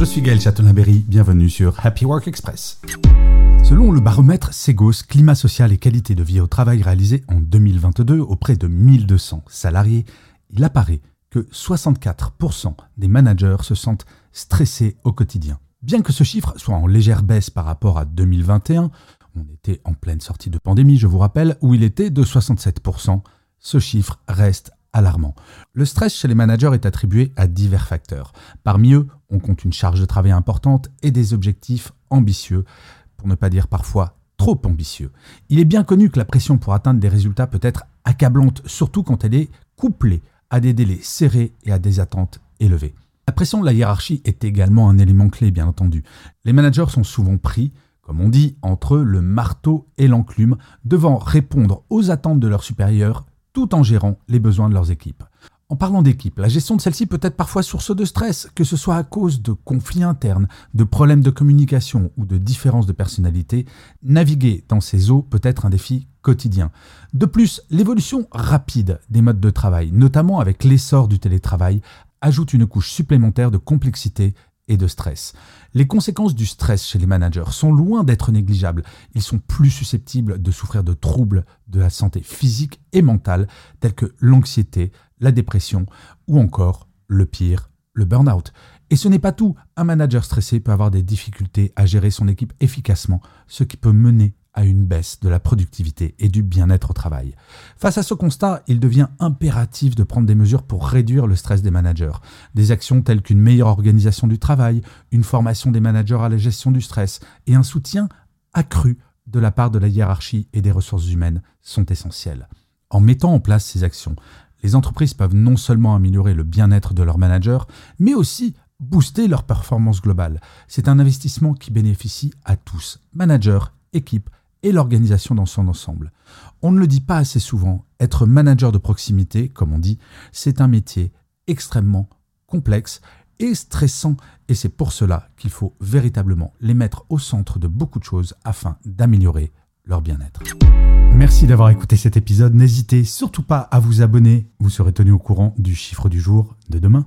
Je suis Gaël Châtelain-Berry. Bienvenue sur Happy Work Express. Selon le baromètre Segos Climat social et qualité de vie au travail réalisé en 2022 auprès de 1200 salariés, il apparaît que 64% des managers se sentent stressés au quotidien. Bien que ce chiffre soit en légère baisse par rapport à 2021, on était en pleine sortie de pandémie, je vous rappelle, où il était de 67%, ce chiffre reste alarmant. Le stress chez les managers est attribué à divers facteurs. Parmi eux, on compte une charge de travail importante et des objectifs ambitieux, pour ne pas dire parfois trop ambitieux. Il est bien connu que la pression pour atteindre des résultats peut être accablante, surtout quand elle est couplée à des délais serrés et à des attentes élevées. La pression de la hiérarchie est également un élément clé, bien entendu. Les managers sont souvent pris, comme on dit, entre le marteau et l'enclume, devant répondre aux attentes de leurs supérieurs tout en gérant les besoins de leurs équipes. En parlant d'équipe, la gestion de celle-ci peut être parfois source de stress, que ce soit à cause de conflits internes, de problèmes de communication ou de différences de personnalité. Naviguer dans ces eaux peut être un défi quotidien. De plus, l'évolution rapide des modes de travail, notamment avec l'essor du télétravail, ajoute une couche supplémentaire de complexité de stress. Les conséquences du stress chez les managers sont loin d'être négligeables. Ils sont plus susceptibles de souffrir de troubles de la santé physique et mentale tels que l'anxiété, la dépression ou encore, le pire, le burn-out. Et ce n'est pas tout. Un manager stressé peut avoir des difficultés à gérer son équipe efficacement, ce qui peut mener à une baisse de la productivité et du bien-être au travail. Face à ce constat, il devient impératif de prendre des mesures pour réduire le stress des managers. Des actions telles qu'une meilleure organisation du travail, une formation des managers à la gestion du stress et un soutien accru de la part de la hiérarchie et des ressources humaines sont essentiels. En mettant en place ces actions, les entreprises peuvent non seulement améliorer le bien-être de leurs managers, mais aussi booster leur performance globale. C'est un investissement qui bénéficie à tous, managers, équipes et l'organisation dans son ensemble. On ne le dit pas assez souvent, être manager de proximité, comme on dit, c'est un métier extrêmement complexe et stressant, et c'est pour cela qu'il faut véritablement les mettre au centre de beaucoup de choses afin d'améliorer leur bien-être. Merci d'avoir écouté cet épisode. N'hésitez surtout pas à vous abonner. Vous serez tenu au courant du chiffre du jour de demain.